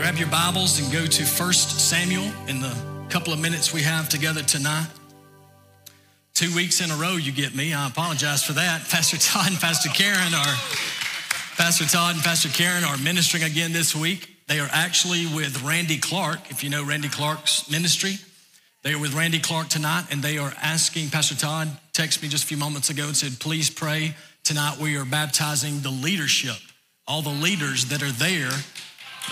grab your Bibles and go to 1 Samuel in the couple of minutes we have together tonight. Two weeks in a row, you get me. I apologize for that. Pastor Todd and Pastor Karen are Pastor Todd and Pastor Karen are ministering again this week. They are actually with Randy Clark, if you know Randy Clark's ministry. They are with Randy Clark tonight, and they are asking Pastor Todd texted me just a few moments ago and said, "Please pray tonight. We are baptizing the leadership, all the leaders that are there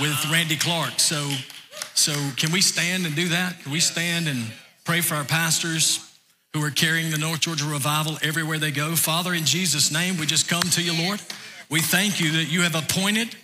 with Randy Clark." So, so can we stand and do that? Can we stand and pray for our pastors who are carrying the North Georgia revival everywhere they go? Father, in Jesus' name, we just come to you, Lord. We thank you that you have appointed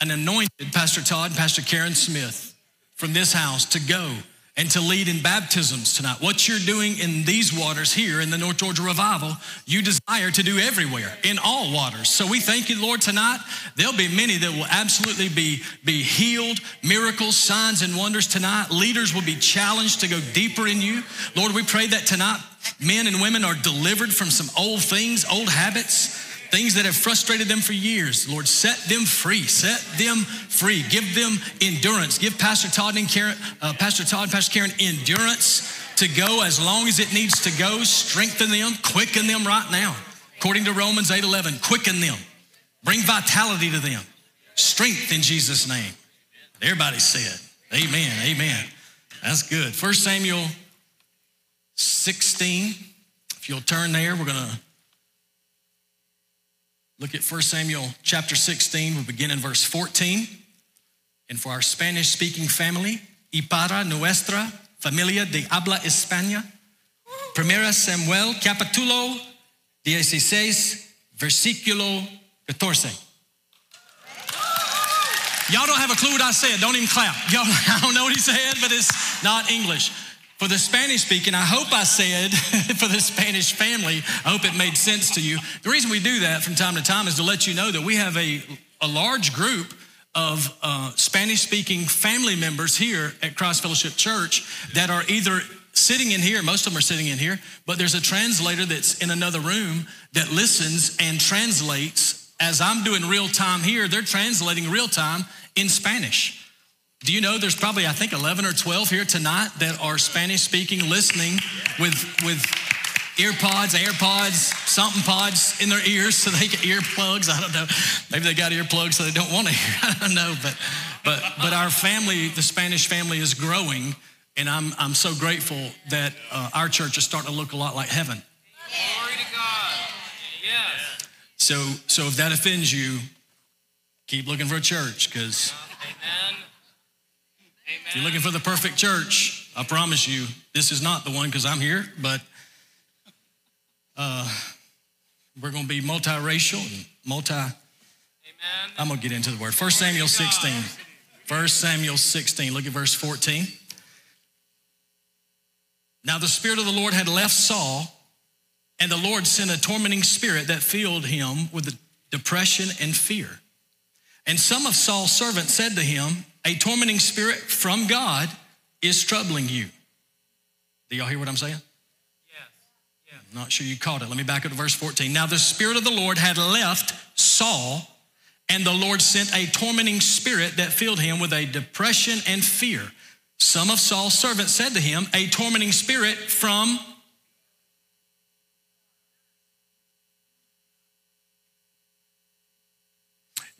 and anointed Pastor Todd and Pastor Karen Smith from this house to go and to lead in baptisms tonight. What you're doing in these waters here in the North Georgia Revival, you desire to do everywhere, in all waters. So we thank you, Lord, tonight. There'll be many that will absolutely be, be healed, miracles, signs, and wonders tonight. Leaders will be challenged to go deeper in you. Lord, we pray that tonight men and women are delivered from some old things, old habits things that have frustrated them for years. Lord, set them free. Set them free. Give them endurance. Give Pastor Todd and Karen, uh, Pastor Todd, Pastor Karen endurance to go as long as it needs to go. Strengthen them, quicken them right now. According to Romans 8:11, quicken them. Bring vitality to them. Strength in Jesus' name. Everybody said, Amen. Amen. That's good. 1 Samuel 16. If you'll turn there, we're gonna Look at 1 Samuel chapter 16. We'll begin in verse 14. And for our Spanish speaking family, y para nuestra familia de habla España, Primera Samuel capítulo 16, versículo 14. Y'all don't have a clue what I said. Don't even clap. Y'all, I don't know what he said, but it's not English. For the Spanish speaking, I hope I said for the Spanish family, I hope it made sense to you. The reason we do that from time to time is to let you know that we have a, a large group of uh, Spanish speaking family members here at Christ Fellowship Church that are either sitting in here, most of them are sitting in here, but there's a translator that's in another room that listens and translates. As I'm doing real time here, they're translating real time in Spanish. Do you know there's probably, I think, 11 or 12 here tonight that are Spanish speaking, listening with, with earpods, AirPods, something pods in their ears so they get earplugs. I don't know. Maybe they got earplugs so they don't want to hear. I don't know. But, but, but our family, the Spanish family, is growing. And I'm, I'm so grateful that uh, our church is starting to look a lot like heaven. Glory to God. Yes. So, so if that offends you, keep looking for a church because. If you're looking for the perfect church, I promise you, this is not the one because I'm here, but uh, we're going to be multiracial and multi. Amen. I'm going to get into the word. 1 Samuel 16. 1 Samuel 16. Look at verse 14. Now the Spirit of the Lord had left Saul, and the Lord sent a tormenting spirit that filled him with depression and fear. And some of Saul's servants said to him, A tormenting spirit from God is troubling you. Do y'all hear what I'm saying? Yes. I'm not sure you caught it. Let me back up to verse 14. Now the Spirit of the Lord had left Saul, and the Lord sent a tormenting spirit that filled him with a depression and fear. Some of Saul's servants said to him, A tormenting spirit from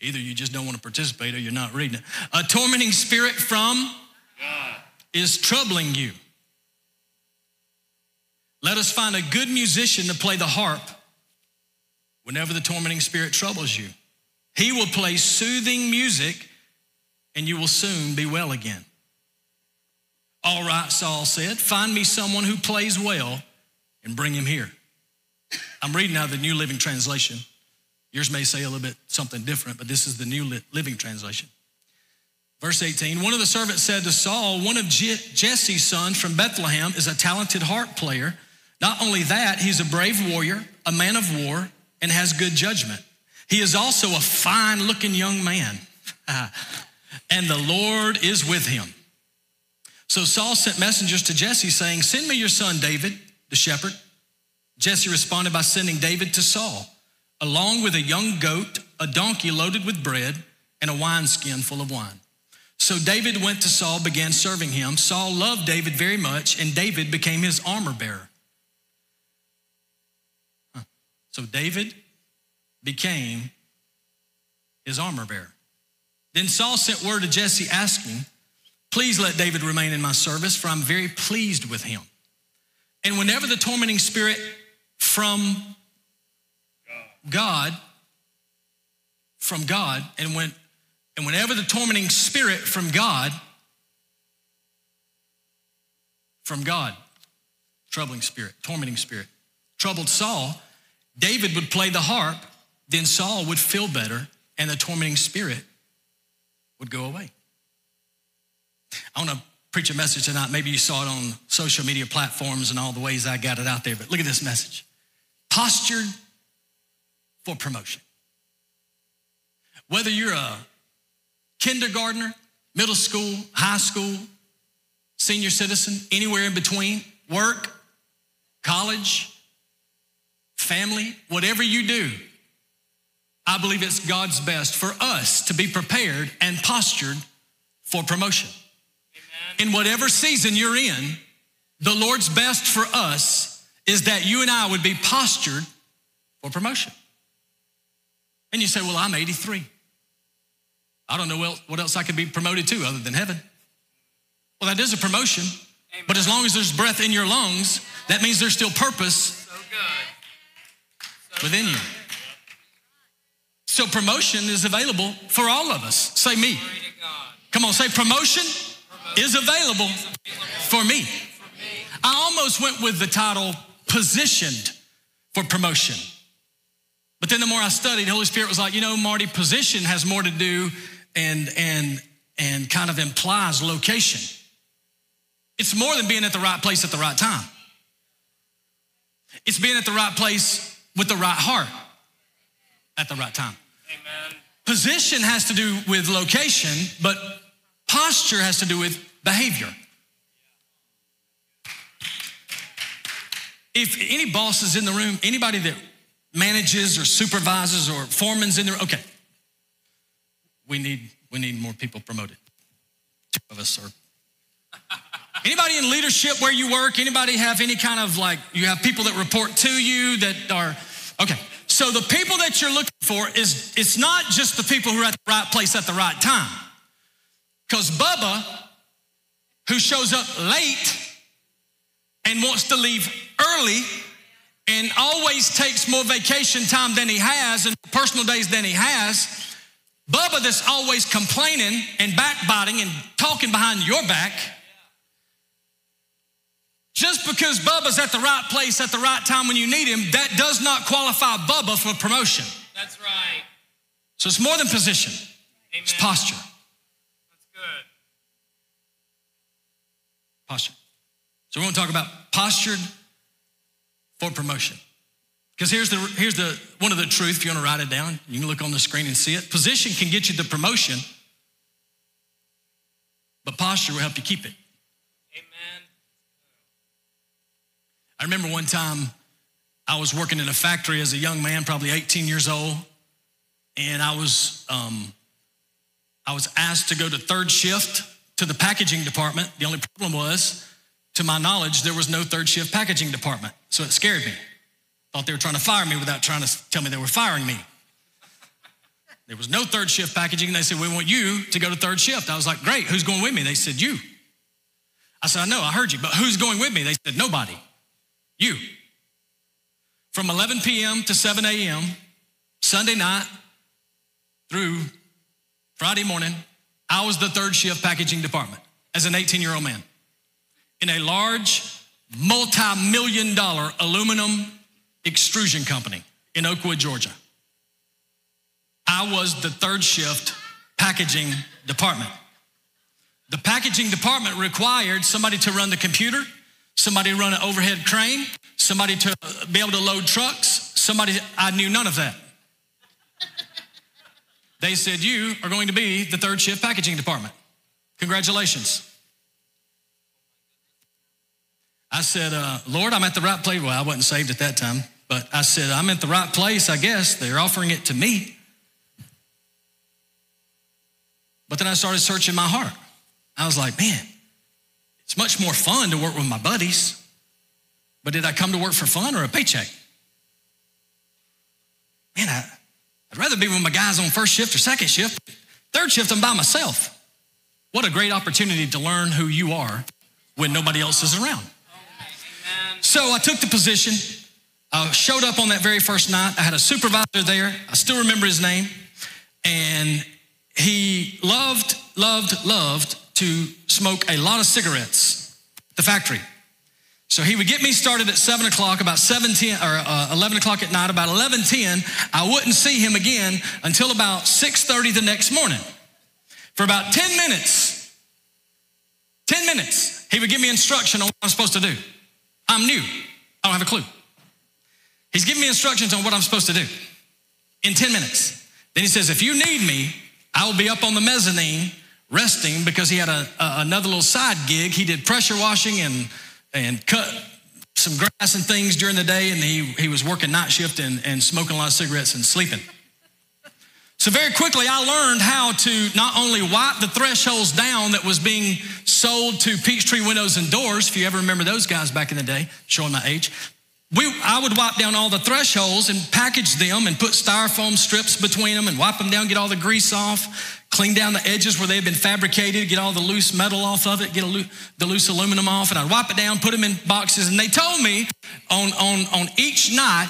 Either you just don't want to participate or you're not reading it. A tormenting spirit from God is troubling you. Let us find a good musician to play the harp whenever the tormenting spirit troubles you. He will play soothing music and you will soon be well again. All right, Saul said, find me someone who plays well and bring him here. I'm reading out of the New Living Translation. Yours may say a little bit something different, but this is the New Living Translation. Verse 18 One of the servants said to Saul, One of Je- Jesse's sons from Bethlehem is a talented harp player. Not only that, he's a brave warrior, a man of war, and has good judgment. He is also a fine looking young man, and the Lord is with him. So Saul sent messengers to Jesse saying, Send me your son David, the shepherd. Jesse responded by sending David to Saul along with a young goat, a donkey loaded with bread, and a wineskin full of wine. So David went to Saul, began serving him. Saul loved David very much, and David became his armor bearer. Huh. So David became his armor bearer. Then Saul sent word to Jesse asking, Please let David remain in my service, for I'm very pleased with him. And whenever the tormenting spirit from God, from God, and when and whenever the tormenting spirit from God, from God, troubling spirit, tormenting spirit, troubled Saul, David would play the harp, then Saul would feel better, and the tormenting spirit would go away. I want to preach a message tonight. Maybe you saw it on social media platforms and all the ways I got it out there, but look at this message postured for promotion. Whether you're a kindergartner, middle school, high school, senior citizen, anywhere in between, work, college, family, whatever you do, I believe it's God's best for us to be prepared and postured for promotion. Amen. In whatever season you're in, the Lord's best for us is that you and I would be postured for promotion. And you say, Well, I'm 83. I don't know what else I could be promoted to other than heaven. Well, that is a promotion, Amen. but as long as there's breath in your lungs, that means there's still purpose so so within you. So promotion is available for all of us. Say me. Come on, say promotion, promotion. Is, available is available for me. For me. I almost went with the title positioned for promotion. But then the more I studied, the Holy Spirit was like, you know, Marty, position has more to do and and and kind of implies location. It's more than being at the right place at the right time. It's being at the right place with the right heart at the right time. Amen. Position has to do with location, but posture has to do with behavior. If any bosses in the room, anybody that manages or supervises or foreman's in there, okay, we need we need more people promoted. Two of us are. Anybody in leadership where you work? Anybody have any kind of like you have people that report to you that are okay? So the people that you're looking for is it's not just the people who are at the right place at the right time. Because Bubba, who shows up late and wants to leave early and always takes more vacation time than he has and personal days than he has, Bubba that's always complaining and backbiting and talking behind your back, just because Bubba's at the right place at the right time when you need him, that does not qualify Bubba for promotion. That's right. So it's more than position, Amen. it's posture. That's good. Posture. So we're going to talk about postured for promotion. Because here's the here's the one of the truth. If you want to write it down, you can look on the screen and see it. Position can get you the promotion, but posture will help you keep it. Amen. I remember one time I was working in a factory as a young man, probably 18 years old, and I was um, I was asked to go to third shift to the packaging department. The only problem was, to my knowledge, there was no third shift packaging department, so it scared me. Thought they were trying to fire me without trying to tell me they were firing me. There was no third shift packaging. They said, We want you to go to third shift. I was like, Great, who's going with me? They said, You. I said, I know, I heard you, but who's going with me? They said, Nobody. You. From 11 p.m. to 7 a.m., Sunday night through Friday morning, I was the third shift packaging department as an 18 year old man in a large, multi million dollar aluminum extrusion company in Oakwood, Georgia. I was the third shift packaging department. The packaging department required somebody to run the computer, somebody to run an overhead crane, somebody to be able to load trucks, somebody, I knew none of that. They said, You are going to be the third shift packaging department. Congratulations. I said, uh, Lord, I'm at the right place. Well, I wasn't saved at that time. But I said, I'm at the right place, I guess. They're offering it to me. But then I started searching my heart. I was like, man, it's much more fun to work with my buddies. But did I come to work for fun or a paycheck? Man, I, I'd rather be with my guys on first shift or second shift. Third shift, I'm by myself. What a great opportunity to learn who you are when nobody else is around. So I took the position. I showed up on that very first night. I had a supervisor there. I still remember his name. And he loved, loved, loved to smoke a lot of cigarettes the factory. So he would get me started at seven o'clock, about seven ten or uh, eleven o'clock at night. About eleven ten, I wouldn't see him again until about six thirty the next morning. For about ten minutes, ten minutes, he would give me instruction on what I'm supposed to do. I'm new. I don't have a clue. He's giving me instructions on what I'm supposed to do in ten minutes. Then he says, if you need me, I will be up on the mezzanine resting because he had a, a, another little side gig. He did pressure washing and, and cut some grass and things during the day, and he, he was working night shift and, and smoking a lot of cigarettes and sleeping. So, very quickly, I learned how to not only wipe the thresholds down that was being sold to Peachtree Windows and Doors, if you ever remember those guys back in the day, showing my age, we, I would wipe down all the thresholds and package them and put styrofoam strips between them and wipe them down, get all the grease off, clean down the edges where they've been fabricated, get all the loose metal off of it, get lo- the loose aluminum off, and I'd wipe it down, put them in boxes. And they told me on, on, on each night,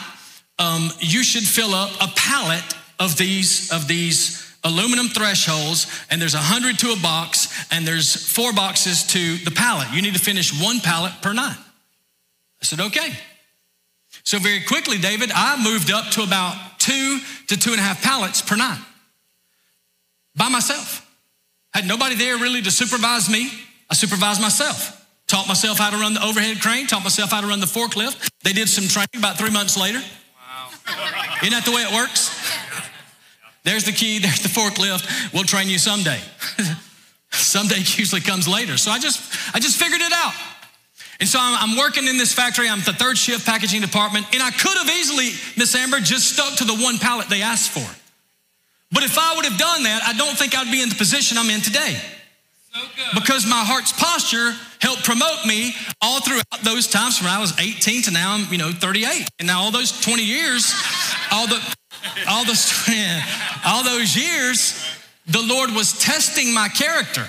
um, you should fill up a pallet of these, of these aluminum thresholds, and there's a hundred to a box, and there's four boxes to the pallet. You need to finish one pallet per night. I said, okay. So, very quickly, David, I moved up to about two to two and a half pallets per night by myself. Had nobody there really to supervise me. I supervised myself. Taught myself how to run the overhead crane, taught myself how to run the forklift. They did some training about three months later. Wow. Isn't that the way it works? There's the key, there's the forklift. We'll train you someday. someday usually comes later. So I just I just figured it out. And so I'm, working in this factory. I'm the third shift packaging department. And I could have easily, Miss Amber, just stuck to the one pallet they asked for. But if I would have done that, I don't think I'd be in the position I'm in today. So because my heart's posture helped promote me all throughout those times from I was 18 to now I'm, you know, 38. And now all those 20 years, all the all those all those years, the Lord was testing my character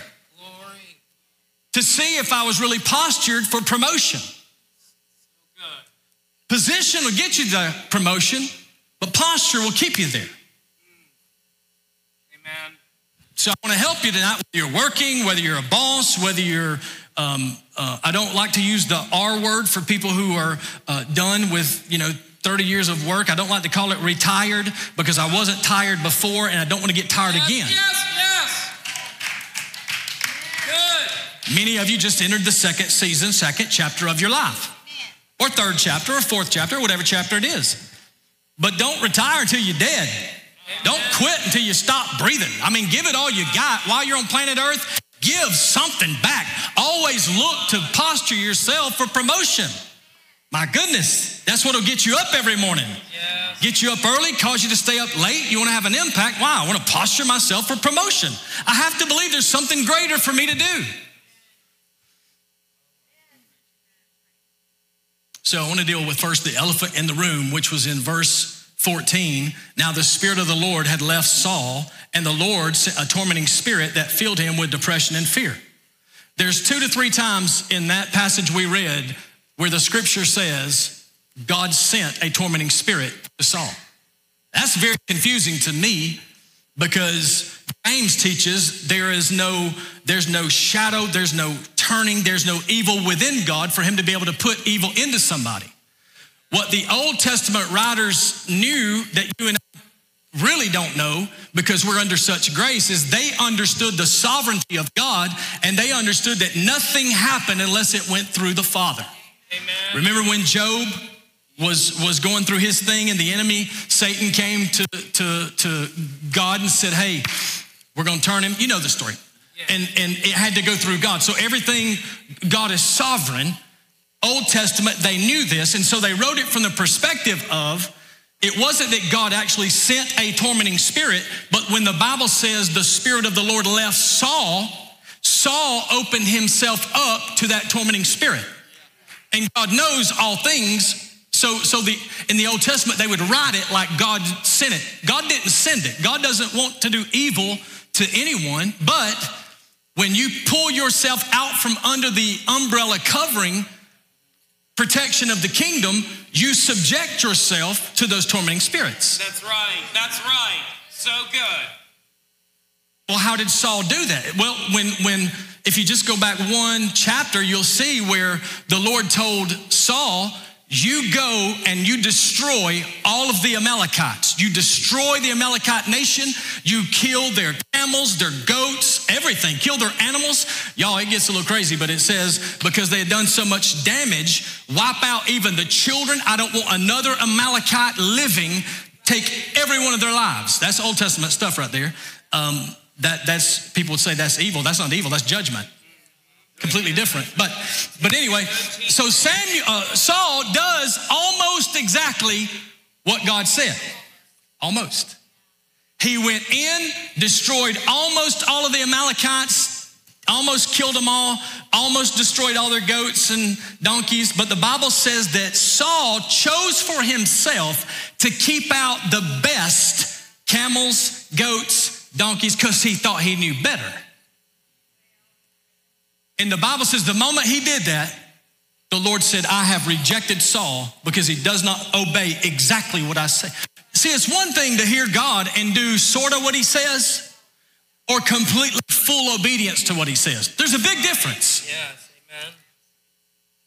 to see if I was really postured for promotion. Position will get you the promotion, but posture will keep you there. Amen. So I want to help you tonight, whether you're working, whether you're a boss, whether you're, um, uh, I don't like to use the R word for people who are uh, done with, you know, 30 years of work. I don't like to call it retired because I wasn't tired before and I don't want to get tired yes, again. Yes, yes. Good. Many of you just entered the second season, second chapter of your life, or third chapter, or fourth chapter, whatever chapter it is. But don't retire until you're dead. Don't quit until you stop breathing. I mean, give it all you got while you're on planet Earth. Give something back. Always look to posture yourself for promotion. My goodness, that's what'll get you up every morning. Yes. Get you up early, cause you to stay up late. You want to have an impact. Wow, I want to posture myself for promotion. I have to believe there's something greater for me to do. So I want to deal with first the elephant in the room, which was in verse 14. Now the Spirit of the Lord had left Saul, and the Lord sent a tormenting spirit that filled him with depression and fear. There's two to three times in that passage we read where the scripture says God sent a tormenting spirit to Saul. That's very confusing to me because James teaches there is no there's no shadow, there's no turning, there's no evil within God for him to be able to put evil into somebody. What the Old Testament writers knew that you and I really don't know because we're under such grace is they understood the sovereignty of God and they understood that nothing happened unless it went through the Father. Amen. Remember when Job was, was going through his thing and the enemy, Satan, came to, to, to God and said, Hey, we're going to turn him. You know the story. Yeah. And, and it had to go through God. So everything, God is sovereign. Old Testament, they knew this. And so they wrote it from the perspective of It wasn't that God actually sent a tormenting spirit, but when the Bible says the Spirit of the Lord left Saul, Saul opened himself up to that tormenting spirit. And God knows all things. So, so the, in the Old Testament, they would write it like God sent it. God didn't send it. God doesn't want to do evil to anyone, but when you pull yourself out from under the umbrella covering protection of the kingdom, you subject yourself to those tormenting spirits. That's right. That's right. So good. Well, how did Saul do that? Well, when when if you just go back one chapter, you'll see where the Lord told Saul, you go and you destroy all of the Amalekites. You destroy the Amalekite nation. You kill their camels, their goats, everything. Kill their animals. Y'all, it gets a little crazy, but it says because they had done so much damage, wipe out even the children. I don't want another Amalekite living. Take every one of their lives. That's Old Testament stuff right there. Um, that that's people would say that's evil. That's not evil. That's judgment completely different. But but anyway, so Samuel uh, Saul does almost exactly what God said. Almost. He went in, destroyed almost all of the Amalekites, almost killed them all, almost destroyed all their goats and donkeys. But the Bible says that Saul chose for himself to keep out the best camels, goats, donkeys, because he thought he knew better. And the Bible says the moment he did that, the Lord said, I have rejected Saul because he does not obey exactly what I say. See, it's one thing to hear God and do sort of what he says or completely full obedience to what he says. There's a big difference. Yes. Amen.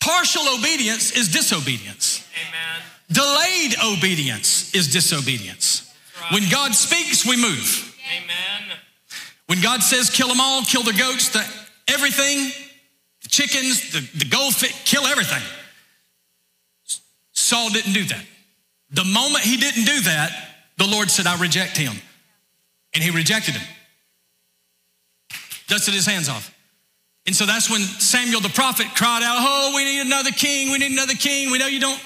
Partial obedience is disobedience. Amen. Delayed obedience is disobedience. right. When God speaks, we move. Amen. When God says kill them all, kill the goats, the everything, the chickens, the, the goldfish, kill everything. Saul didn't do that. The moment he didn't do that, the Lord said, I reject him. And he rejected him. Dusted his hands off. And so that's when Samuel the prophet cried out, Oh, we need another king, we need another king. We know you don't,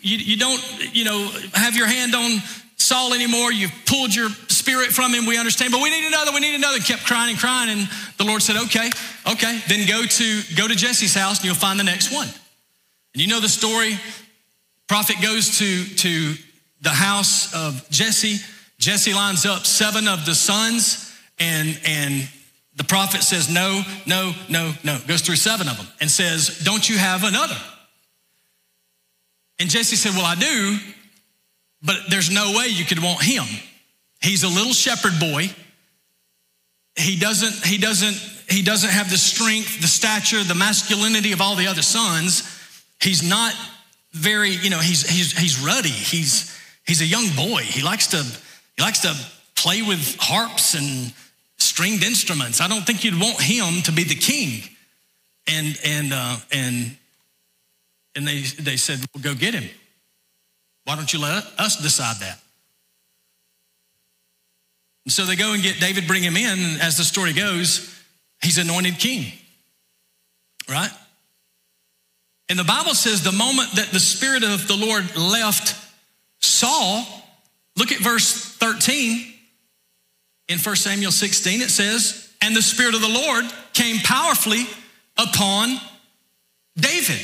you, you don't, you know, have your hand on Saul anymore. You've pulled your spirit from him. We understand, but we need another. We need another. Kept crying and crying, and the Lord said, "Okay, okay. Then go to go to Jesse's house, and you'll find the next one." And you know the story. Prophet goes to to the house of Jesse. Jesse lines up seven of the sons, and and the prophet says, "No, no, no, no." Goes through seven of them and says, "Don't you have another?" And Jesse said, "Well, I do." But there's no way you could want him. He's a little shepherd boy. He doesn't, he doesn't, he doesn't have the strength, the stature, the masculinity of all the other sons. He's not very, you know, he's he's he's ruddy. He's he's a young boy. He likes to he likes to play with harps and stringed instruments. I don't think you'd want him to be the king. And and uh, and and they they said, well, go get him. Why don't you let us decide that? And so they go and get David, bring him in. And as the story goes, he's anointed king, right? And the Bible says the moment that the Spirit of the Lord left Saul, look at verse 13 in 1 Samuel 16, it says, And the Spirit of the Lord came powerfully upon David.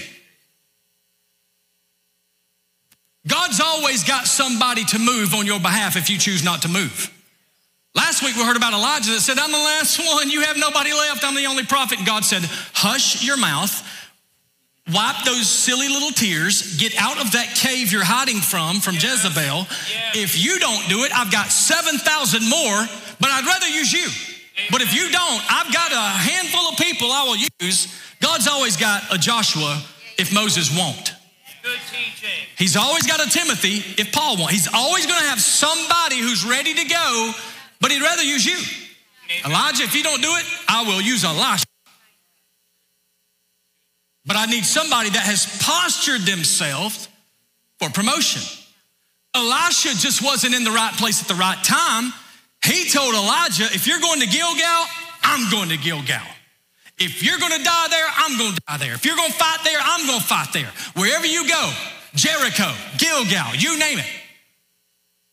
God's always got somebody to move on your behalf if you choose not to move. Last week we heard about Elijah that said, I'm the last one. You have nobody left. I'm the only prophet. And God said, Hush your mouth. Wipe those silly little tears. Get out of that cave you're hiding from, from yes. Jezebel. Yes. If you don't do it, I've got 7,000 more, but I'd rather use you. Amen. But if you don't, I've got a handful of people I will use. God's always got a Joshua if Moses won't. He's always got a Timothy if Paul won't. He's always going to have somebody who's ready to go, but he'd rather use you. Elijah, if you don't do it, I will use Elisha. But I need somebody that has postured themselves for promotion. Elisha just wasn't in the right place at the right time. He told Elijah, if you're going to Gilgal, I'm going to Gilgal. If you're gonna die there, I'm gonna die there. If you're gonna fight there, I'm gonna fight there. Wherever you go, Jericho, Gilgal, you name it.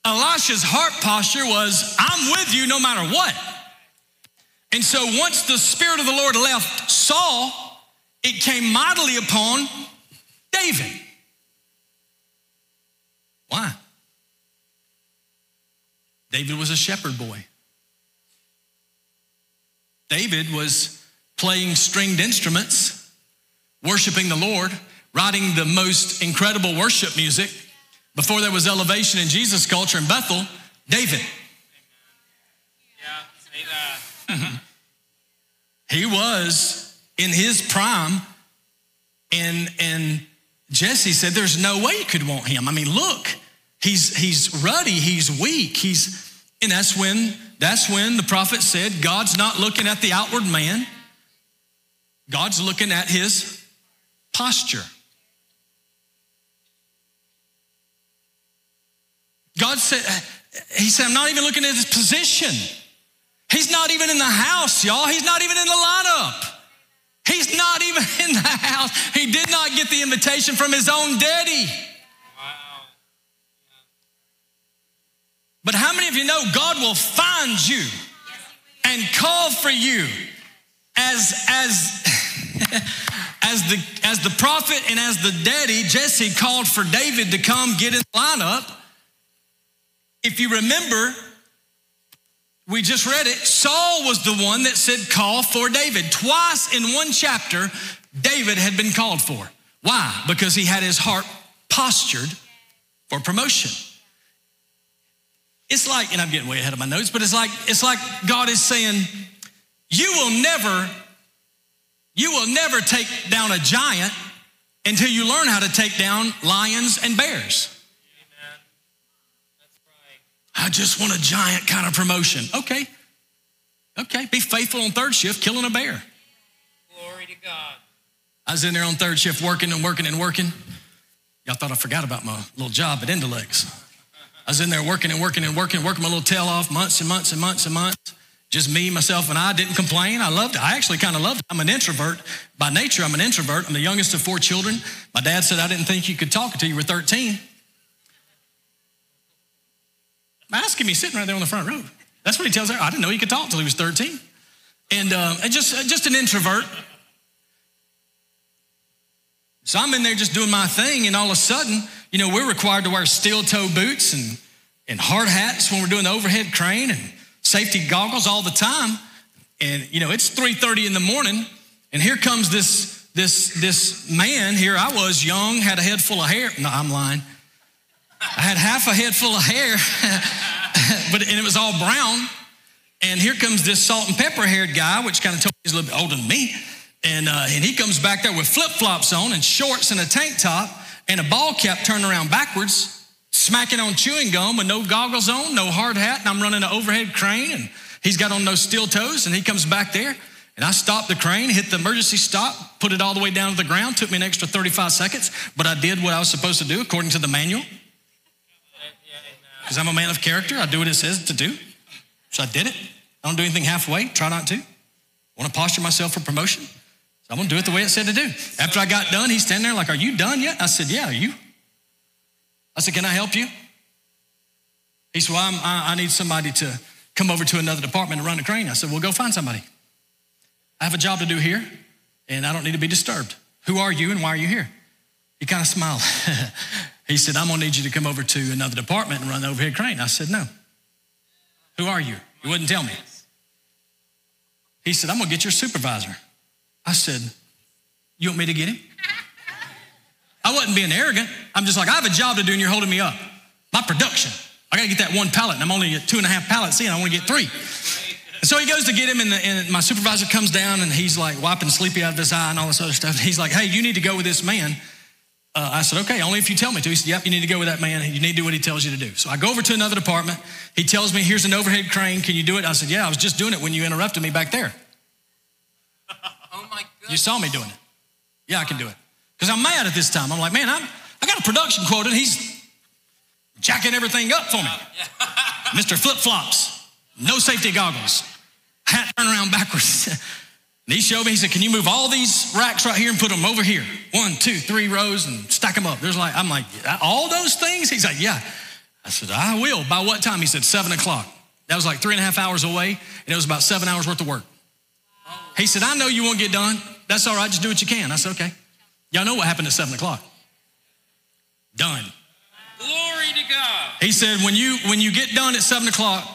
Elisha's heart posture was, I'm with you no matter what. And so once the Spirit of the Lord left Saul, it came mightily upon David. Why? David was a shepherd boy. David was playing stringed instruments, worshiping the Lord, writing the most incredible worship music. Before there was elevation in Jesus culture in Bethel, David. He was in his prime, and and Jesse said, "There's no way you could want him." I mean, look, he's he's ruddy, he's weak, he's, and that's when that's when the prophet said, "God's not looking at the outward man; God's looking at his posture." God said, He said, I'm not even looking at his position. He's not even in the house, y'all. He's not even in the lineup. He's not even in the house. He did not get the invitation from his own daddy. Wow. But how many of you know God will find you and call for you as as as the as the prophet and as the daddy Jesse called for David to come get in the lineup. If you remember, we just read it. Saul was the one that said, Call for David. Twice in one chapter, David had been called for. Why? Because he had his heart postured for promotion. It's like, and I'm getting way ahead of my notes, but it's like, it's like God is saying, You will never, you will never take down a giant until you learn how to take down lions and bears. Amen. That's right. I just want a giant kind of promotion. Okay. Okay. Be faithful on third shift, killing a bear. Glory to God. I was in there on third shift working and working and working. Y'all thought I forgot about my little job at Indalex. I was in there working and working and working, working my little tail off months and months and months and months. Just me, myself, and I didn't complain. I loved it. I actually kind of loved it. I'm an introvert. By nature, I'm an introvert. I'm the youngest of four children. My dad said I didn't think you could talk until you were 13. Ask him, he's sitting right there on the front row. That's what he tells her. I didn't know he could talk until he was 13. And, uh, just, just an introvert. So I'm in there just doing my thing, and all of a sudden, you know, we're required to wear steel toe boots and, and hard hats when we're doing the overhead crane and safety goggles all the time. And, you know, it's 3.30 in the morning, and here comes this, this, this man. Here I was, young, had a head full of hair. No, I'm lying. I had half a head full of hair, but and it was all brown. And here comes this salt and pepper haired guy, which kind of told me he's a little bit older than me. And, uh, and he comes back there with flip flops on and shorts and a tank top and a ball cap turned around backwards, smacking on chewing gum with no goggles on, no hard hat. And I'm running an overhead crane and he's got on those steel toes and he comes back there. And I stopped the crane, hit the emergency stop, put it all the way down to the ground. Took me an extra 35 seconds, but I did what I was supposed to do according to the manual. Because I'm a man of character. I do what it says to do. So I did it. I don't do anything halfway, try not to. I want to posture myself for promotion. So I'm going to do it the way it said to do. After I got done, he's standing there like, Are you done yet? I said, Yeah, are you? I said, Can I help you? He said, Well, I, I need somebody to come over to another department and run the crane. I said, Well, go find somebody. I have a job to do here, and I don't need to be disturbed. Who are you and why are you here? He kind of smiled. he said, I'm going to need you to come over to another department and run the overhead crane. I said, No. Who are you? He wouldn't tell me. He said, I'm going to get your supervisor. I said, You want me to get him? I wasn't being arrogant. I'm just like, I have a job to do and you're holding me up. My production. I got to get that one pallet and I'm only at two and a half pallets in. I want to get three. And so he goes to get him, and, the, and my supervisor comes down and he's like wiping sleepy out of his eye and all this other stuff. He's like, Hey, you need to go with this man. Uh, I said, okay, only if you tell me to. He said, yep, you need to go with that man. You need to do what he tells you to do. So I go over to another department. He tells me, here's an overhead crane. Can you do it? I said, yeah, I was just doing it when you interrupted me back there. Oh my goodness. You saw me doing it. Yeah, I can do it. Because I'm mad at this time. I'm like, man, I'm, I got a production quota, and he's jacking everything up for me. Mr. Flip Flops, no safety goggles, hat turned around backwards. and he showed me, he said, can you move all these racks right here and put them over here? One, two, three rows and stack them up. There's like, I'm like, all those things? He's like, yeah. I said, I will. By what time? He said, seven o'clock. That was like three and a half hours away, and it was about seven hours worth of work. He said, I know you won't get done. That's all right, just do what you can. I said, okay. Y'all know what happened at seven o'clock. Done. Glory to God. He said, when you when you get done at seven o'clock,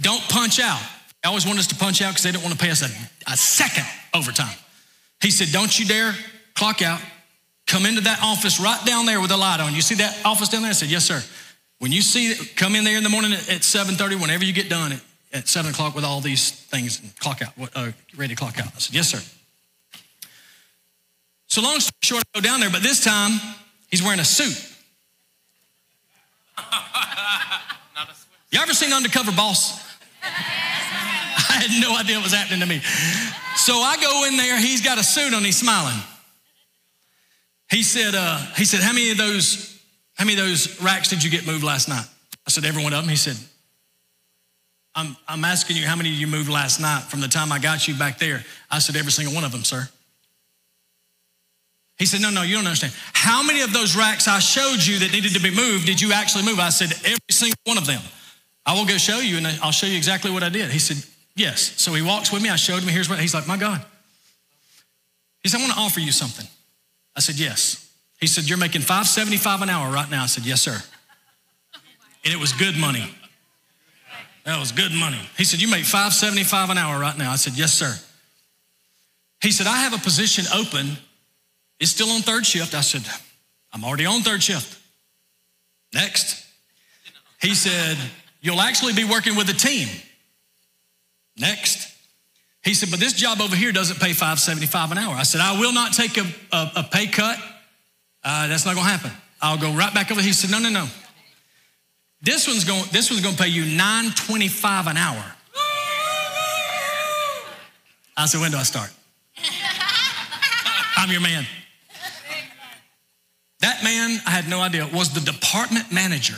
don't punch out. They always wanted us to punch out because they didn't want to pay us a, a second overtime. He said, don't you dare clock out. Come into that office right down there with the light on. You see that office down there? I said, yes, sir. When you see come in there in the morning at, at 7.30, whenever you get done at, at 7 o'clock with all these things, and clock out, uh, ready to clock out. I said, yes, sir. So long story short, I go down there, but this time he's wearing a suit. A. You ever seen Undercover Boss? I had no idea what was happening to me. So I go in there, he's got a suit on, he's smiling. He said, uh, he said, how many of those, how many of those racks did you get moved last night? I said, every one of them. He said, I'm, I'm asking you how many of you moved last night from the time I got you back there. I said, every single one of them, sir. He said, no, no, you don't understand. How many of those racks I showed you that needed to be moved did you actually move? I said, every single one of them. I will go show you and I'll show you exactly what I did. He said, yes. So he walks with me. I showed him, here's what, he's like, my God. He said, I want to offer you something. I said, yes. He said, you're making 575 an hour right now. I said, yes, sir. And it was good money. That was good money. He said, you make 575 an hour right now. I said, yes, sir. He said, I have a position open. It's still on third shift. I said, I'm already on third shift. Next. He said, You'll actually be working with a team. Next. He said, But this job over here doesn't pay 575 an hour. I said, I will not take a, a, a pay cut. Uh, that's not to happen. I'll go right back over. He said, No, no, no. This one's going. This one's to pay you 925 an hour. I said, When do I start? I'm your man. That man, I had no idea, was the department manager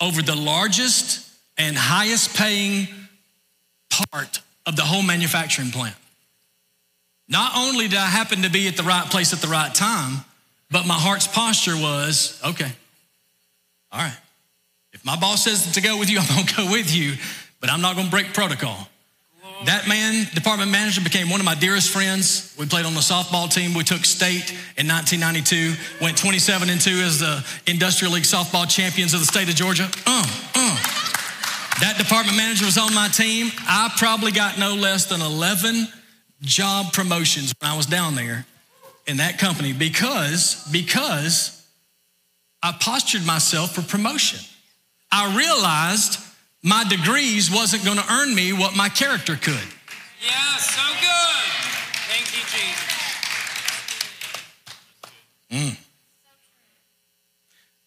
over the largest and highest paying part of the whole manufacturing plant. Not only did I happen to be at the right place at the right time, but my heart's posture was okay, all right. If my boss says to go with you, I'm gonna go with you, but I'm not gonna break protocol. That man, department manager, became one of my dearest friends. We played on the softball team. We took state in 1992, went 27 and 2 as the Industrial League softball champions of the state of Georgia. Uh. That department manager was on my team. I probably got no less than 11 job promotions when I was down there in that company because, because I postured myself for promotion. I realized my degrees wasn't going to earn me what my character could. Yeah, so good. Thank you, Jesus. Mm.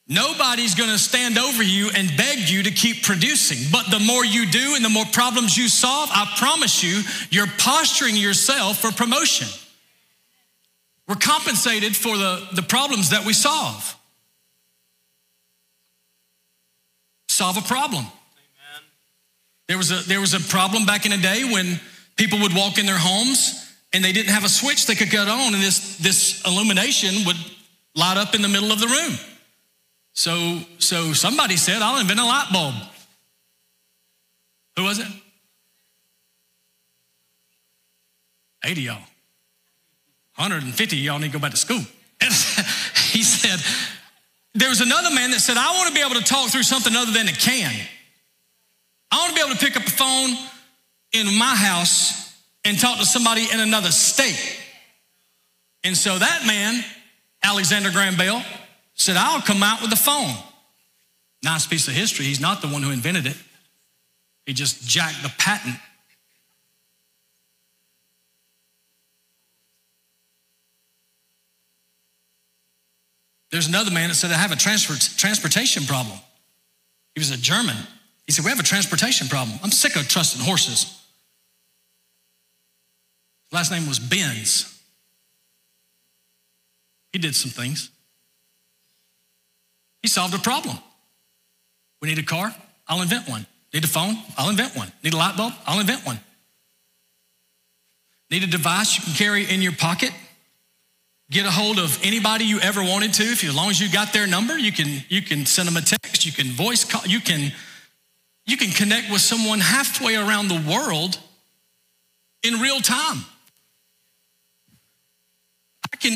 Nobody's going to stand over you and beg you to keep producing. But the more you do and the more problems you solve, I promise you, you're posturing yourself for promotion. We're compensated for the, the problems that we solve. Solve a problem. Amen. There was a there was a problem back in the day when people would walk in their homes and they didn't have a switch they could cut on, and this this illumination would light up in the middle of the room. So so somebody said, "I'll invent a light bulb." Who was it? Eighty y'all. 150 y'all need to go back to school. He said, there was another man that said, I want to be able to talk through something other than a can. I want to be able to pick up a phone in my house and talk to somebody in another state. And so that man, Alexander Graham Bell, said, I'll come out with the phone. Nice piece of history. He's not the one who invented it, he just jacked the patent. There's another man that said, I have a transfer, transportation problem. He was a German. He said, We have a transportation problem. I'm sick of trusting horses. Last name was Benz. He did some things. He solved a problem. We need a car? I'll invent one. Need a phone? I'll invent one. Need a light bulb? I'll invent one. Need a device you can carry in your pocket? get a hold of anybody you ever wanted to. If as long as you got their number, you can you can send them a text, you can voice call, you can you can connect with someone halfway around the world in real time. I can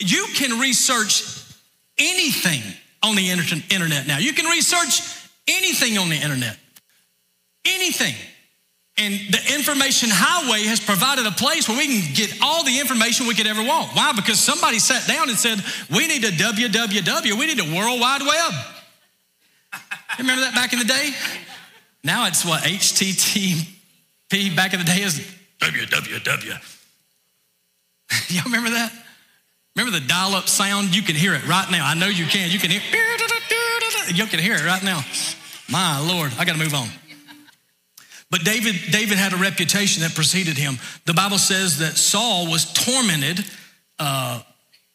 you can research anything on the internet now. You can research anything on the internet. Anything. And the information highway has provided a place where we can get all the information we could ever want. Why? Because somebody sat down and said, we need a www, we need a World Wide Web. remember that back in the day? Now it's what, HTTP back in the day is www. Y'all remember that? Remember the dial up sound? You can hear it right now. I know you can. You can hear You can hear it right now. My Lord, I got to move on. But David, David had a reputation that preceded him. The Bible says that Saul was tormented. Uh,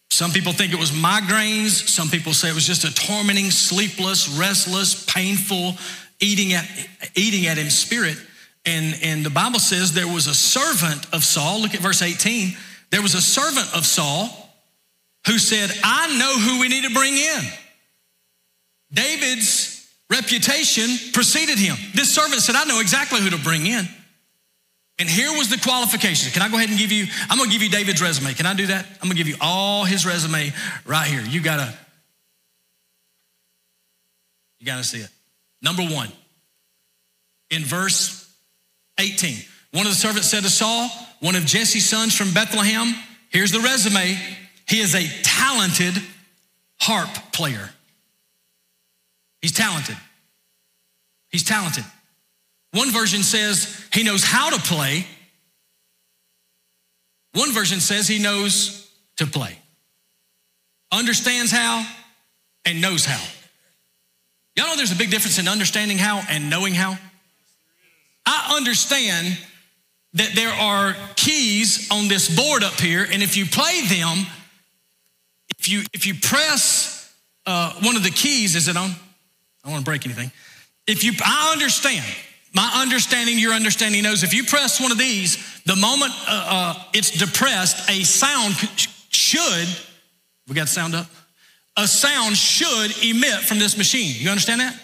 some people think it was migraines. Some people say it was just a tormenting, sleepless, restless, painful, eating at, eating at him spirit. And, and the Bible says there was a servant of Saul. Look at verse 18. There was a servant of Saul who said, I know who we need to bring in. David's reputation preceded him. This servant said, I know exactly who to bring in. And here was the qualifications. Can I go ahead and give you, I'm gonna give you David's resume. Can I do that? I'm gonna give you all his resume right here. You gotta, you gotta see it. Number one, in verse 18, one of the servants said to Saul, one of Jesse's sons from Bethlehem, here's the resume. He is a talented harp player. He's talented. He's talented. One version says he knows how to play. One version says he knows to play. Understands how and knows how. Y'all know there's a big difference in understanding how and knowing how? I understand that there are keys on this board up here, and if you play them, if you if you press uh, one of the keys, is it on? I don't want to break anything. If you, I understand, my understanding, your understanding knows if you press one of these, the moment uh, uh, it's depressed, a sound should, we got sound up? A sound should emit from this machine. You understand that?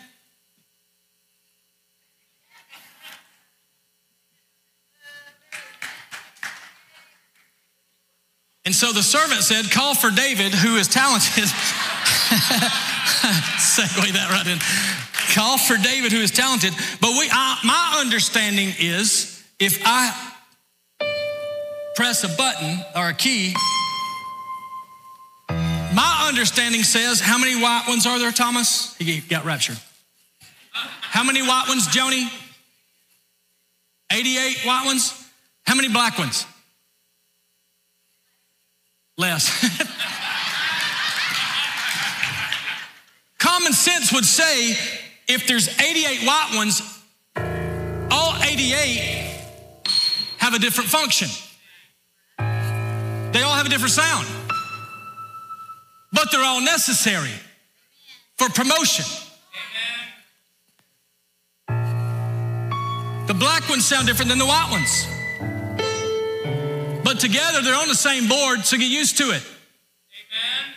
And so the servant said, Call for David, who is talented. Segue that right in. Call for David, who is talented. But we, I, my understanding is if I press a button or a key, my understanding says, how many white ones are there, Thomas? He got raptured. How many white ones, Joni? 88 white ones? How many black ones? Less. Common sense would say if there's 88 white ones, all 88 have a different function. They all have a different sound. But they're all necessary for promotion. The black ones sound different than the white ones. But together they're on the same board, so get used to it. Amen.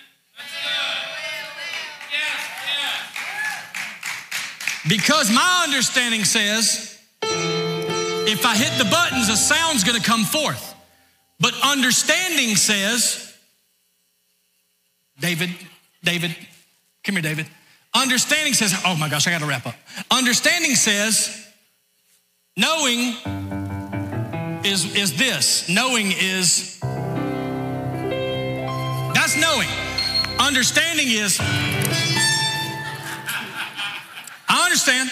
Because my understanding says if I hit the buttons, a sound's gonna come forth. But understanding says, David, David, come here, David. Understanding says, oh my gosh, I gotta wrap up. Understanding says, knowing is, is this. Knowing is, that's knowing. Understanding is, I understand,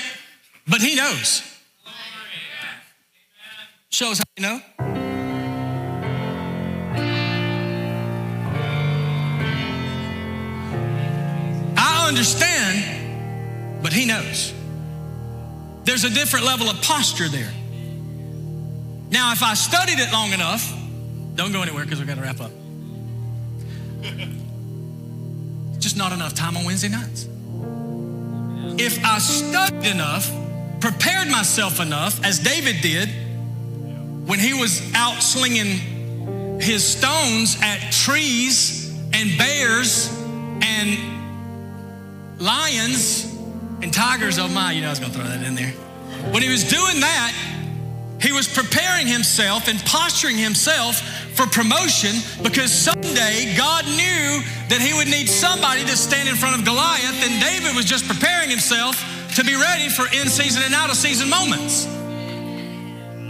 but he knows. Shows how you know. I understand, but he knows. There's a different level of posture there. Now, if I studied it long enough, don't go anywhere because we've got to wrap up. Just not enough time on Wednesday nights if I studied enough, prepared myself enough, as David did when he was out slinging his stones at trees and bears and lions and tigers. Oh my, you know I was gonna throw that in there. When he was doing that, he was preparing himself and posturing himself for promotion because someday God knew that he would need somebody to stand in front of Goliath, and David was just preparing himself to be ready for in season and out of season moments.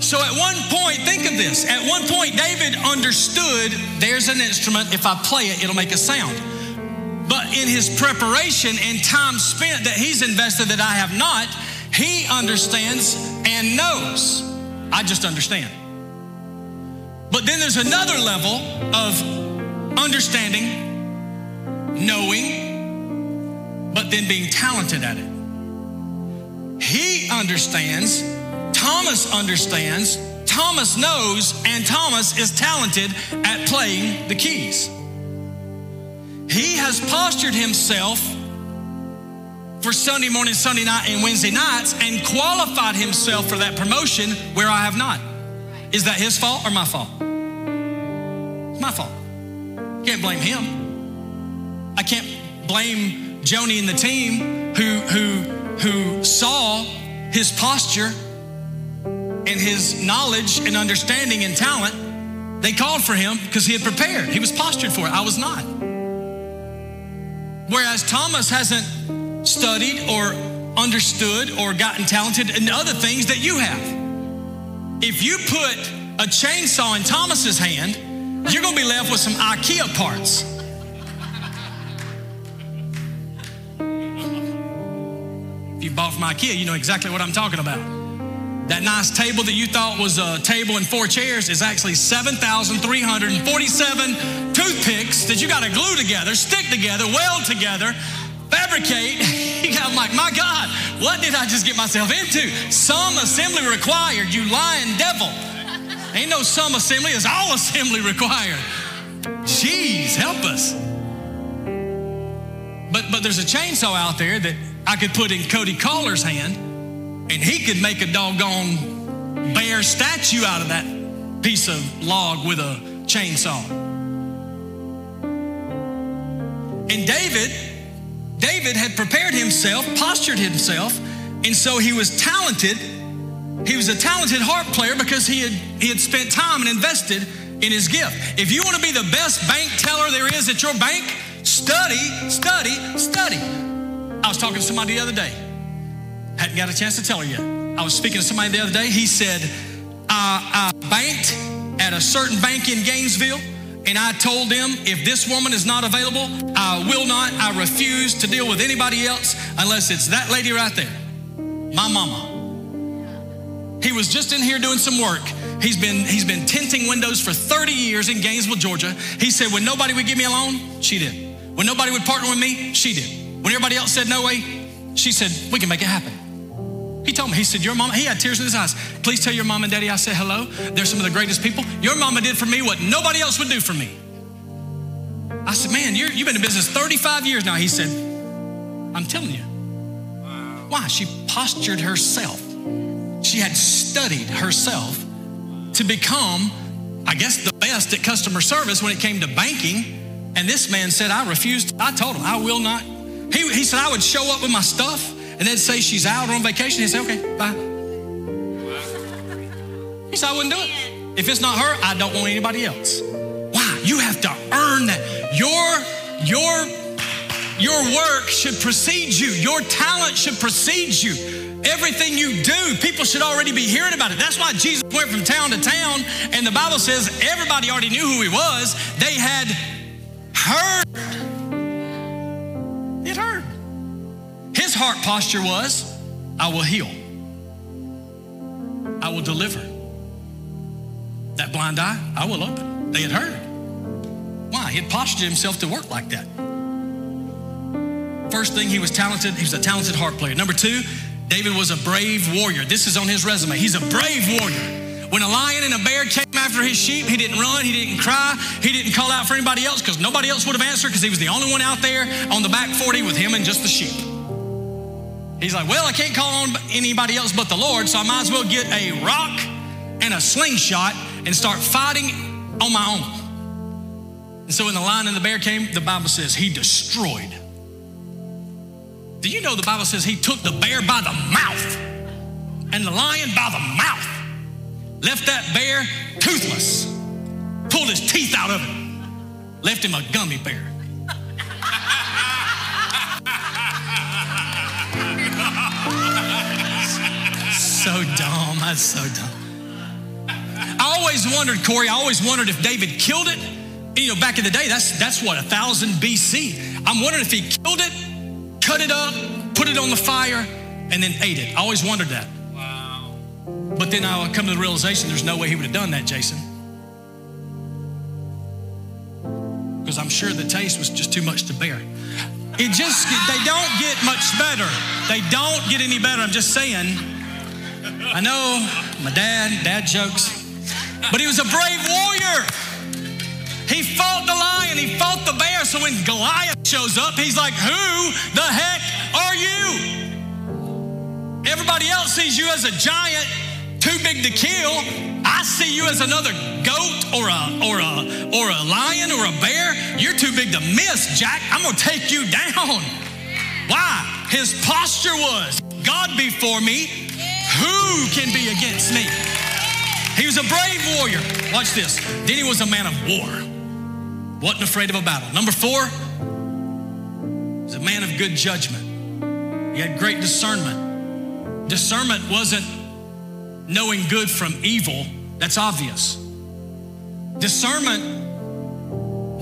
So at one point, think of this. At one point, David understood there's an instrument, if I play it, it'll make a sound. But in his preparation and time spent that he's invested that I have not, he understands and knows. I just understand. But then there's another level of understanding, knowing, but then being talented at it. He understands, Thomas understands, Thomas knows, and Thomas is talented at playing the keys. He has postured himself for Sunday morning, Sunday night, and Wednesday nights and qualified himself for that promotion where I have not. Is that his fault or my fault? It's my fault. Can't blame him. I can't blame Joni and the team who who who saw his posture and his knowledge and understanding and talent. They called for him because he had prepared. He was postured for it. I was not. Whereas Thomas hasn't studied or understood or gotten talented in other things that you have. If you put a chainsaw in Thomas's hand, you're going to be left with some IKEA parts. If you bought from IKEA, you know exactly what I'm talking about. That nice table that you thought was a table and four chairs is actually 7,347 toothpicks that you got to glue together, stick together, weld together, fabricate. I'm like, my God, what did I just get myself into? Some assembly required, you lying devil. Ain't no some assembly, it's all assembly required. Jeez, help us. But but there's a chainsaw out there that I could put in Cody Collar's hand, and he could make a doggone bear statue out of that piece of log with a chainsaw. And David David had prepared himself, postured himself, and so he was talented. He was a talented harp player because he had, he had spent time and invested in his gift. If you want to be the best bank teller there is at your bank, study, study, study. I was talking to somebody the other day. Hadn't got a chance to tell her yet. I was speaking to somebody the other day. He said, I, I banked at a certain bank in Gainesville and I told them, if this woman is not available, I will not, I refuse to deal with anybody else unless it's that lady right there, my mama. He was just in here doing some work. He's been, he's been tinting windows for 30 years in Gainesville, Georgia. He said, when nobody would give me a loan, she did. When nobody would partner with me, she did. When everybody else said no way, she said, we can make it happen. He told me, he said, Your mama, he had tears in his eyes. Please tell your mom and daddy I said hello. They're some of the greatest people. Your mama did for me what nobody else would do for me. I said, Man, you have been in business 35 years now. He said, I'm telling you. Why? She postured herself. She had studied herself to become, I guess, the best at customer service when it came to banking. And this man said, I refused. I told him, I will not. He, he said, I would show up with my stuff and then say she's out on vacation. He'd say, okay, bye. He said, I wouldn't do it. If it's not her, I don't want anybody else. Why? You have to earn that. Your, your, your work should precede you. Your talent should precede you. Everything you do, people should already be hearing about it. That's why Jesus went from town to town, and the Bible says everybody already knew who he was. They had heard. Heart posture was, I will heal. I will deliver. That blind eye, I will open. They had heard. Why? He had postured himself to work like that. First thing, he was talented. He was a talented harp player. Number two, David was a brave warrior. This is on his resume. He's a brave warrior. When a lion and a bear came after his sheep, he didn't run, he didn't cry, he didn't call out for anybody else because nobody else would have answered because he was the only one out there on the back 40 with him and just the sheep. He's like, Well, I can't call on anybody else but the Lord, so I might as well get a rock and a slingshot and start fighting on my own. And so when the lion and the bear came, the Bible says he destroyed. Do you know the Bible says he took the bear by the mouth and the lion by the mouth, left that bear toothless, pulled his teeth out of him, left him a gummy bear. So dumb. That's so dumb. I always wondered, Corey, I always wondered if David killed it. You know, back in the day, that's that's what, a thousand BC. I'm wondering if he killed it, cut it up, put it on the fire, and then ate it. I always wondered that. Wow. But then I come to the realization there's no way he would have done that, Jason. Because I'm sure the taste was just too much to bear. It just, they don't get much better. They don't get any better. I'm just saying. I know my dad, dad jokes, but he was a brave warrior. He fought the lion, he fought the bear. So when Goliath shows up, he's like, Who the heck are you? Everybody else sees you as a giant, too big to kill. I see you as another goat or a or a or a lion or a bear. You're too big to miss, Jack. I'm gonna take you down. Why? His posture was God before me, who can be against me? He was a brave warrior. Watch this. Then he was a man of war. Wasn't afraid of a battle. Number four, he was a man of good judgment. He had great discernment. Discernment wasn't knowing good from evil, that's obvious. Discernment,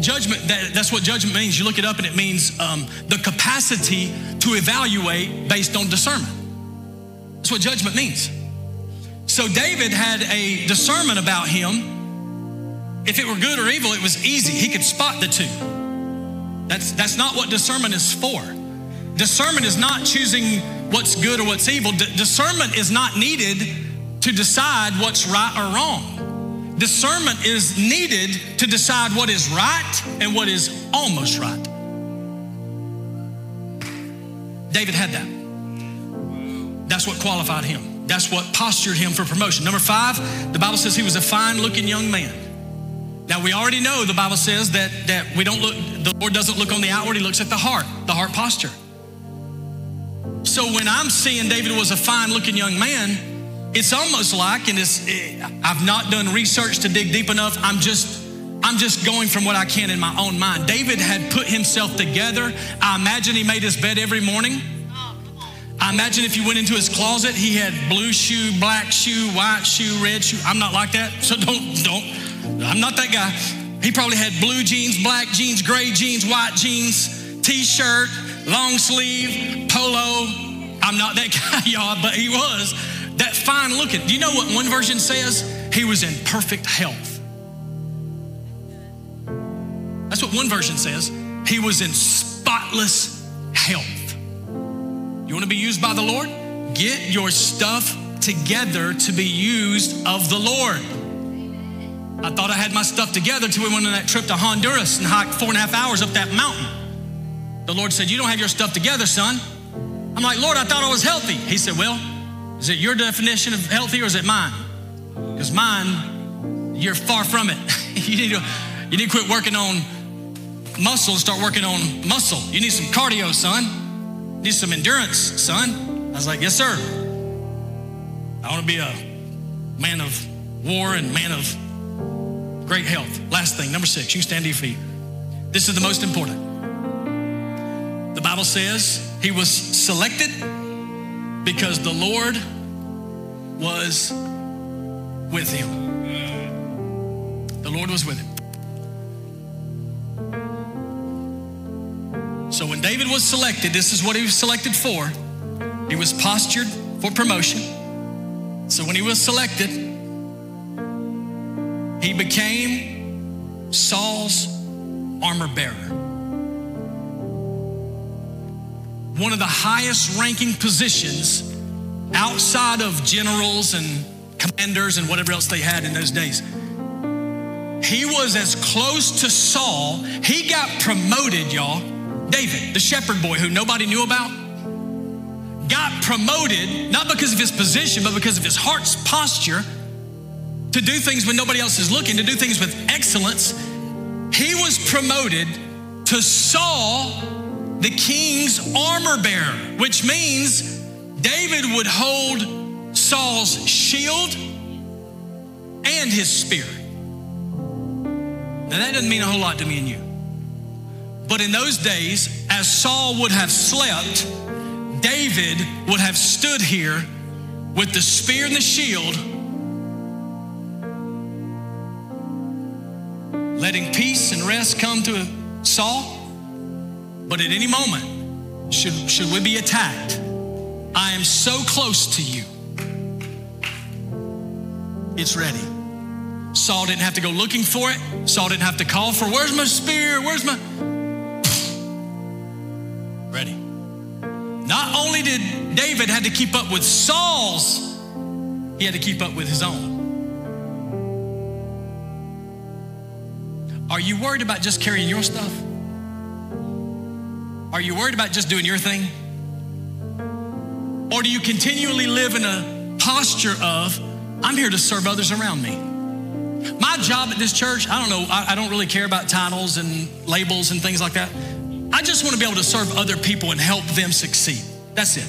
judgment, that, that's what judgment means. You look it up and it means um, the capacity to evaluate based on discernment. That's what judgment means. So David had a discernment about him. If it were good or evil, it was easy. He could spot the two. That's, that's not what discernment is for. Discernment is not choosing what's good or what's evil. D- discernment is not needed to decide what's right or wrong. Discernment is needed to decide what is right and what is almost right. David had that. That's what qualified him. That's what postured him for promotion. Number five, the Bible says he was a fine looking young man. Now we already know the Bible says that, that we don't look, the Lord doesn't look on the outward, he looks at the heart, the heart posture. So when I'm seeing David was a fine looking young man, it's almost like, and it's, eh, I've not done research to dig deep enough. I'm just, I'm just going from what I can in my own mind. David had put himself together. I imagine he made his bed every morning. I imagine if you went into his closet, he had blue shoe, black shoe, white shoe, red shoe. I'm not like that, so don't, don't. I'm not that guy. He probably had blue jeans, black jeans, gray jeans, white jeans, t-shirt, long sleeve, polo. I'm not that guy, y'all, but he was that fine looking. Do you know what one version says? He was in perfect health. That's what one version says. He was in spotless health. You want to be used by the Lord? Get your stuff together to be used of the Lord. I thought I had my stuff together till we went on that trip to Honduras and hiked four and a half hours up that mountain. The Lord said, You don't have your stuff together, son. I'm like, Lord, I thought I was healthy. He said, Well, is it your definition of healthy or is it mine? Because mine, you're far from it. you, need to, you need to quit working on muscle and start working on muscle. You need some cardio, son. Need some endurance, son. I was like, Yes, sir. I want to be a man of war and man of great health. Last thing, number six, you stand to your feet. This is the most important. The Bible says he was selected because the Lord was with him. The Lord was with him. So when David was selected, this is what he was selected for. He was postured for promotion. So when he was selected, he became Saul's armor bearer. One of the highest ranking positions outside of generals and commanders and whatever else they had in those days. He was as close to Saul. He got promoted, y'all. David, the shepherd boy who nobody knew about, got promoted not because of his position, but because of his heart's posture to do things when nobody else is looking, to do things with excellence. he was promoted to Saul, the king's armor bearer, which means David would hold Saul's shield and his spear. Now, that doesn't mean a whole lot to me and you. But in those days, as Saul would have slept, David would have stood here with the spear and the shield, letting peace and rest come to Saul. But at any moment, should, should we be attacked, I am so close to you. It's ready. Saul didn't have to go looking for it. Saul didn't have to call for, where's my spear? Where's my. Only did David had to keep up with Saul's, he had to keep up with his own. Are you worried about just carrying your stuff? Are you worried about just doing your thing? Or do you continually live in a posture of, I'm here to serve others around me? My job at this church, I don't know, I, I don't really care about titles and labels and things like that. I just want to be able to serve other people and help them succeed. That's it.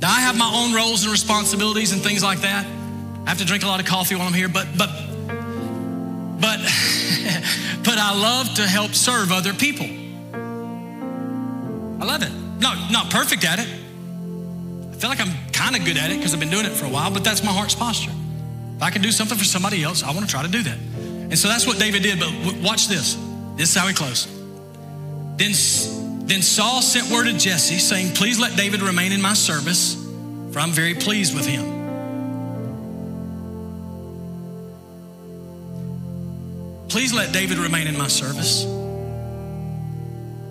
Now I have my own roles and responsibilities and things like that. I have to drink a lot of coffee while I'm here, but but but but I love to help serve other people. I love it. Not not perfect at it. I feel like I'm kind of good at it because I've been doing it for a while, but that's my heart's posture. If I can do something for somebody else, I want to try to do that. And so that's what David did. But watch this. This is how he closed. Then, then Saul sent word to Jesse saying, Please let David remain in my service, for I'm very pleased with him. Please let David remain in my service.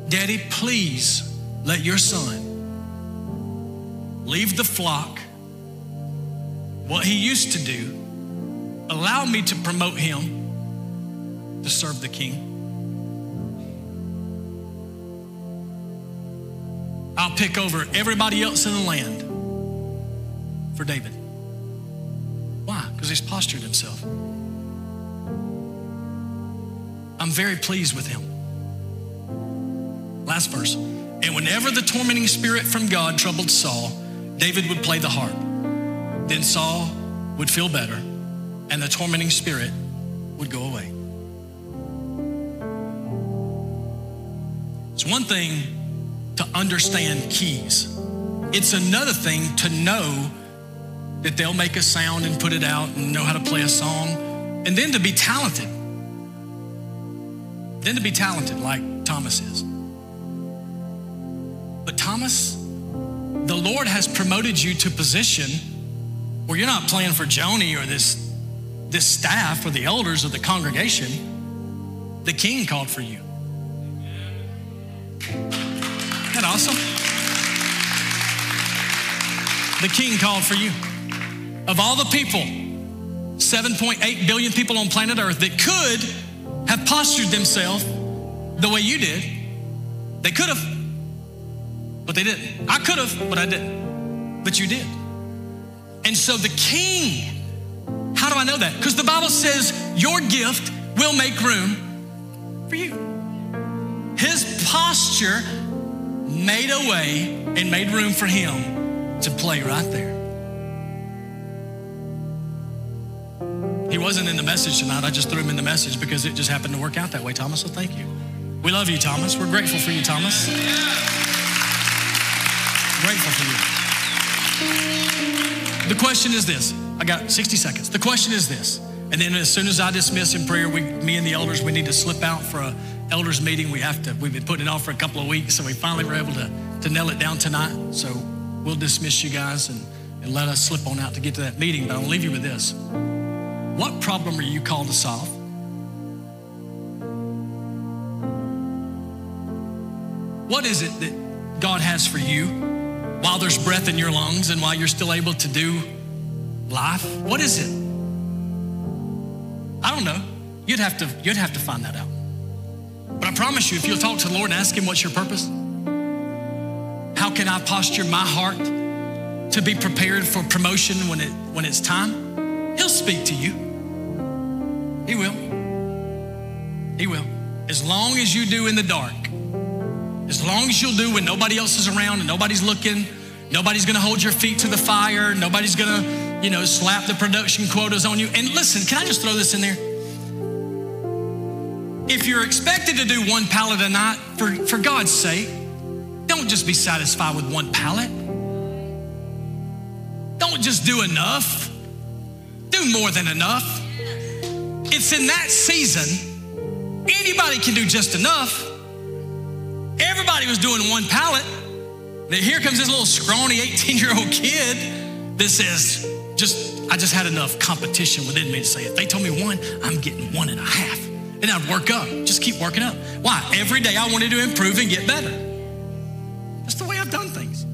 Daddy, please let your son leave the flock, what he used to do, allow me to promote him to serve the king. I'll pick over everybody else in the land for David. Why? Because he's postured himself. I'm very pleased with him. Last verse. And whenever the tormenting spirit from God troubled Saul, David would play the harp. Then Saul would feel better, and the tormenting spirit would go away. It's one thing to understand keys, it's another thing to know that they'll make a sound and put it out and know how to play a song, and then to be talented. Then to be talented like Thomas is. But Thomas, the Lord has promoted you to position where you're not playing for Joni or this, this staff or the elders of the congregation. The king called for you. That awesome? The king called for you. Of all the people, 7.8 billion people on planet Earth that could have postured themselves the way you did, they could have, but they didn't. I could have, but I didn't. But you did. And so the king, how do I know that? Because the Bible says your gift will make room for you. His posture made a way and made room for him to play right there. He wasn't in the message tonight. I just threw him in the message because it just happened to work out that way, Thomas. So thank you. We love you, Thomas. We're grateful for you, Thomas. Grateful for you. The question is this. I got 60 seconds. The question is this. And then as soon as I dismiss in prayer, we, me and the elders, we need to slip out for a elders meeting. We have to, we've been putting it off for a couple of weeks, so we finally were able to, to nail it down tonight. So we'll dismiss you guys and, and let us slip on out to get to that meeting. But I'll leave you with this. What problem are you called to solve? What is it that God has for you while there's breath in your lungs and while you're still able to do life? What is it? I don't know. You'd have to, you'd have to find that out. But I promise you, if you'll talk to the Lord and ask Him what's your purpose, how can I posture my heart to be prepared for promotion when, it, when it's time? He'll speak to you. He will. He will. as long as you do in the dark, as long as you'll do when nobody else is around and nobody's looking, nobody's gonna hold your feet to the fire, nobody's gonna, you know, slap the production quotas on you. And listen, can I just throw this in there? If you're expected to do one pallet a night, for, for God's sake, don't just be satisfied with one pallet. Don't just do enough. Do more than enough. It's in that season, anybody can do just enough. Everybody was doing one pallet. Then here comes this little scrawny 18 year old kid that says, just, I just had enough competition within me to say, if they told me one, I'm getting one and a half. And I'd work up, just keep working up. Why? Every day I wanted to improve and get better. That's the way I've done things.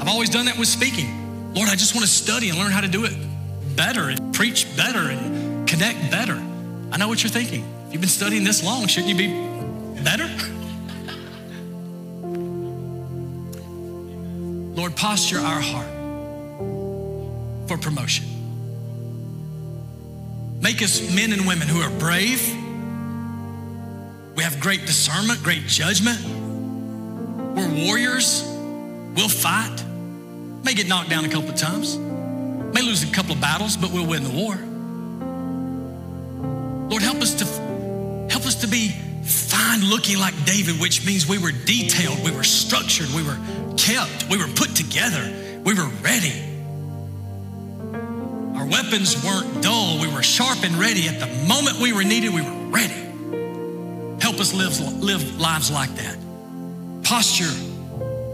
I've always done that with speaking. Lord, I just want to study and learn how to do it better and preach better and connect better. I know what you're thinking. If you've been studying this long, shouldn't you be better? Lord, posture our heart for promotion. Make us men and women who are brave. We have great discernment, great judgment. We're warriors. We'll fight. May get knocked down a couple of times. May lose a couple of battles, but we'll win the war. Lord, help us to help us to be fine looking like David, which means we were detailed, we were structured, we were kept, we were put together, we were ready. Weapons weren't dull, we were sharp and ready. At the moment we were needed, we were ready. Help us live, live lives like that. Posture,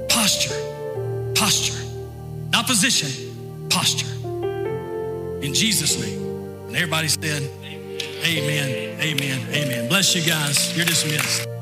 posture, posture. Not position, posture. In Jesus' name. And everybody said, Amen, amen, amen. Bless you guys. You're dismissed.